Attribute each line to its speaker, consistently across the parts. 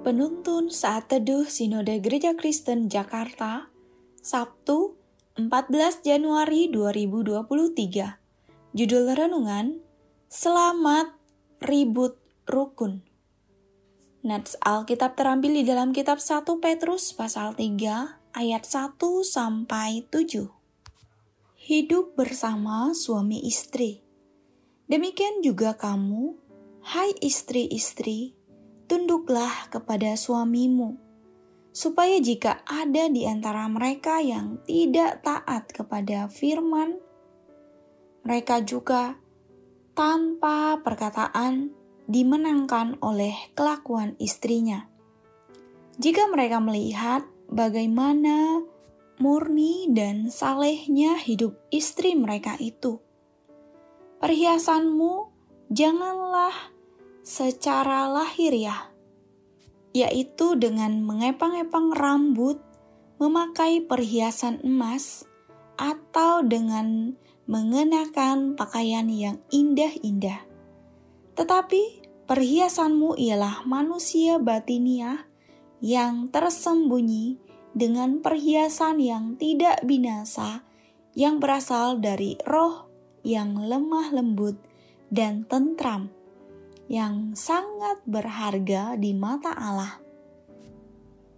Speaker 1: Penuntun Saat Teduh Sinode Gereja Kristen Jakarta, Sabtu 14 Januari 2023. Judul Renungan, Selamat Ribut Rukun. Nats Alkitab terambil di dalam kitab 1 Petrus pasal 3 ayat 1 sampai 7. Hidup bersama suami istri. Demikian juga kamu, hai istri-istri, tunduklah kepada suamimu, supaya jika ada di antara mereka yang tidak taat kepada firman, mereka juga tanpa perkataan dimenangkan oleh kelakuan istrinya. Jika mereka melihat bagaimana murni dan salehnya hidup istri mereka itu, perhiasanmu janganlah secara lahiriah, yaitu dengan mengepang-epang rambut, memakai perhiasan emas, atau dengan mengenakan pakaian yang indah-indah. Tetapi perhiasanmu ialah manusia batiniah yang tersembunyi dengan perhiasan yang tidak binasa yang berasal dari roh yang lemah lembut dan tentram yang sangat berharga di mata Allah.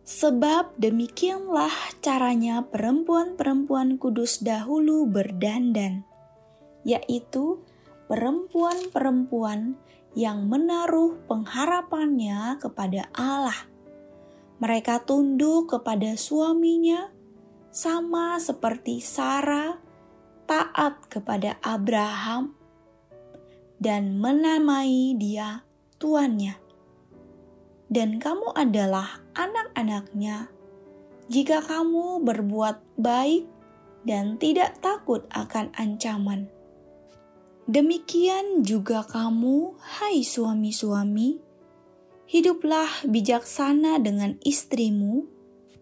Speaker 1: Sebab demikianlah caranya perempuan-perempuan kudus dahulu berdandan, yaitu perempuan-perempuan yang menaruh pengharapannya kepada Allah. Mereka tunduk kepada suaminya, sama seperti Sarah taat kepada Abraham dan menamai dia tuannya. Dan kamu adalah anak-anaknya jika kamu berbuat baik dan tidak takut akan ancaman. Demikian juga kamu, hai suami-suami, hiduplah bijaksana dengan istrimu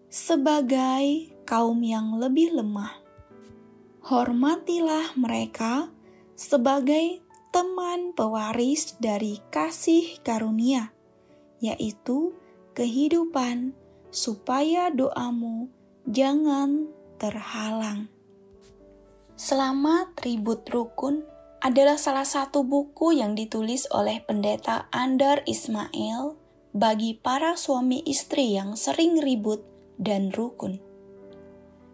Speaker 1: sebagai kaum yang lebih lemah. Hormatilah mereka sebagai teman pewaris dari kasih karunia, yaitu kehidupan, supaya doamu jangan terhalang. Selamat Ribut Rukun adalah salah satu buku yang ditulis oleh pendeta Andar Ismail bagi para suami istri yang sering ribut dan rukun.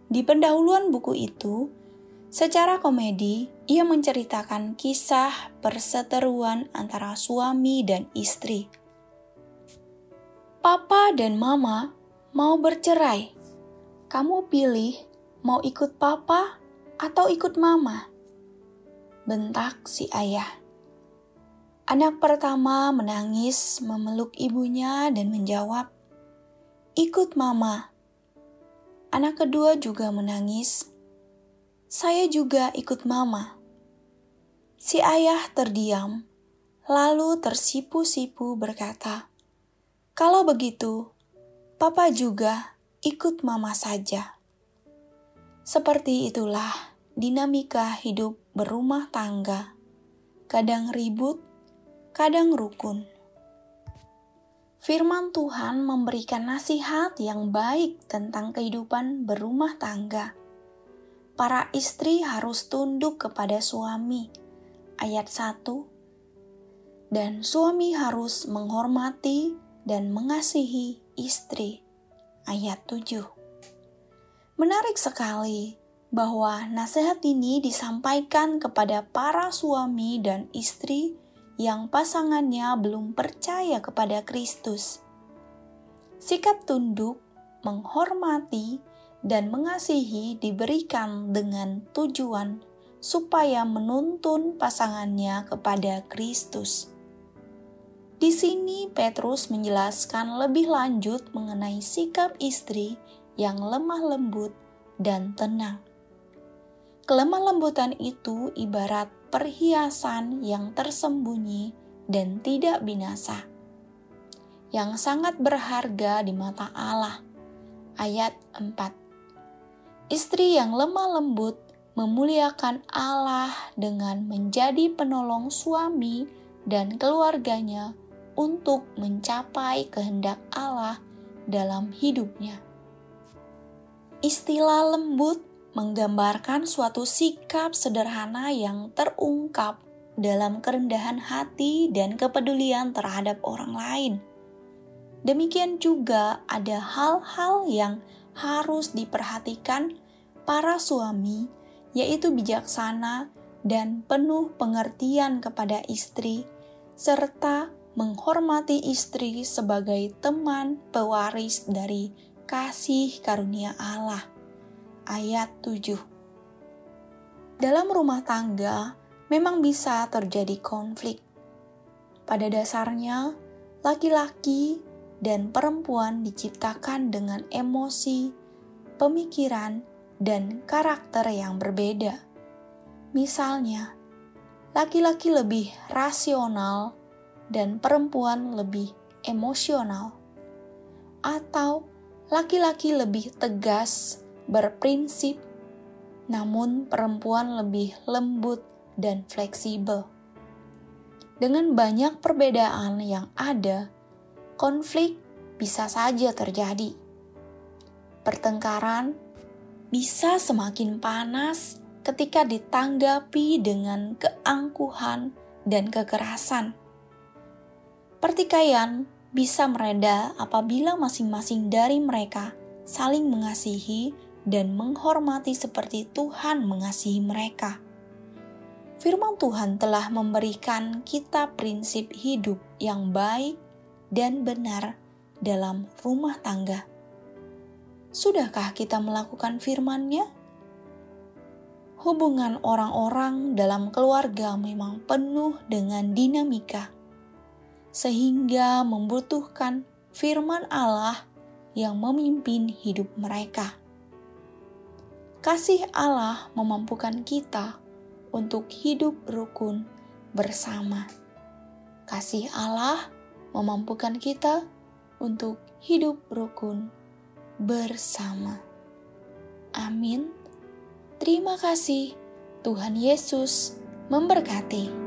Speaker 1: Di pendahuluan buku itu, Secara komedi, ia menceritakan kisah perseteruan antara suami dan istri. Papa dan Mama mau bercerai. Kamu pilih mau ikut Papa atau ikut Mama? Bentak si ayah. Anak pertama menangis memeluk ibunya dan menjawab, "Ikut Mama." Anak kedua juga menangis saya juga ikut mama. Si ayah terdiam, lalu tersipu-sipu berkata, "Kalau begitu, papa juga ikut mama saja." Seperti itulah dinamika hidup berumah tangga, kadang ribut, kadang rukun. Firman Tuhan memberikan nasihat yang baik tentang kehidupan berumah tangga para istri harus tunduk kepada suami. Ayat 1 Dan suami harus menghormati dan mengasihi istri. Ayat 7 Menarik sekali bahwa nasihat ini disampaikan kepada para suami dan istri yang pasangannya belum percaya kepada Kristus. Sikap tunduk, menghormati, dan mengasihi diberikan dengan tujuan supaya menuntun pasangannya kepada Kristus. Di sini Petrus menjelaskan lebih lanjut mengenai sikap istri yang lemah lembut dan tenang. Kelemah lembutan itu ibarat perhiasan yang tersembunyi dan tidak binasa, yang sangat berharga di mata Allah. Ayat 4 Istri yang lemah lembut memuliakan Allah dengan menjadi penolong suami dan keluarganya untuk mencapai kehendak Allah dalam hidupnya. Istilah lembut menggambarkan suatu sikap sederhana yang terungkap dalam kerendahan hati dan kepedulian terhadap orang lain. Demikian juga ada hal-hal yang harus diperhatikan para suami, yaitu bijaksana dan penuh pengertian kepada istri, serta menghormati istri sebagai teman pewaris dari kasih karunia Allah. Ayat 7 Dalam rumah tangga memang bisa terjadi konflik. Pada dasarnya, laki-laki dan perempuan diciptakan dengan emosi, pemikiran, dan karakter yang berbeda. Misalnya, laki-laki lebih rasional dan perempuan lebih emosional, atau laki-laki lebih tegas, berprinsip, namun perempuan lebih lembut dan fleksibel. Dengan banyak perbedaan yang ada, konflik bisa saja terjadi. Pertengkaran bisa semakin panas ketika ditanggapi dengan keangkuhan dan kekerasan. Pertikaian bisa mereda apabila masing-masing dari mereka saling mengasihi dan menghormati seperti Tuhan mengasihi mereka. Firman Tuhan telah memberikan kita prinsip hidup yang baik dan benar dalam rumah tangga. Sudahkah kita melakukan firman-Nya? Hubungan orang-orang dalam keluarga memang penuh dengan dinamika, sehingga membutuhkan firman Allah yang memimpin hidup mereka. Kasih Allah memampukan kita untuk hidup rukun bersama. Kasih Allah memampukan kita untuk hidup rukun bersama. Amin. Terima kasih, Tuhan Yesus memberkati.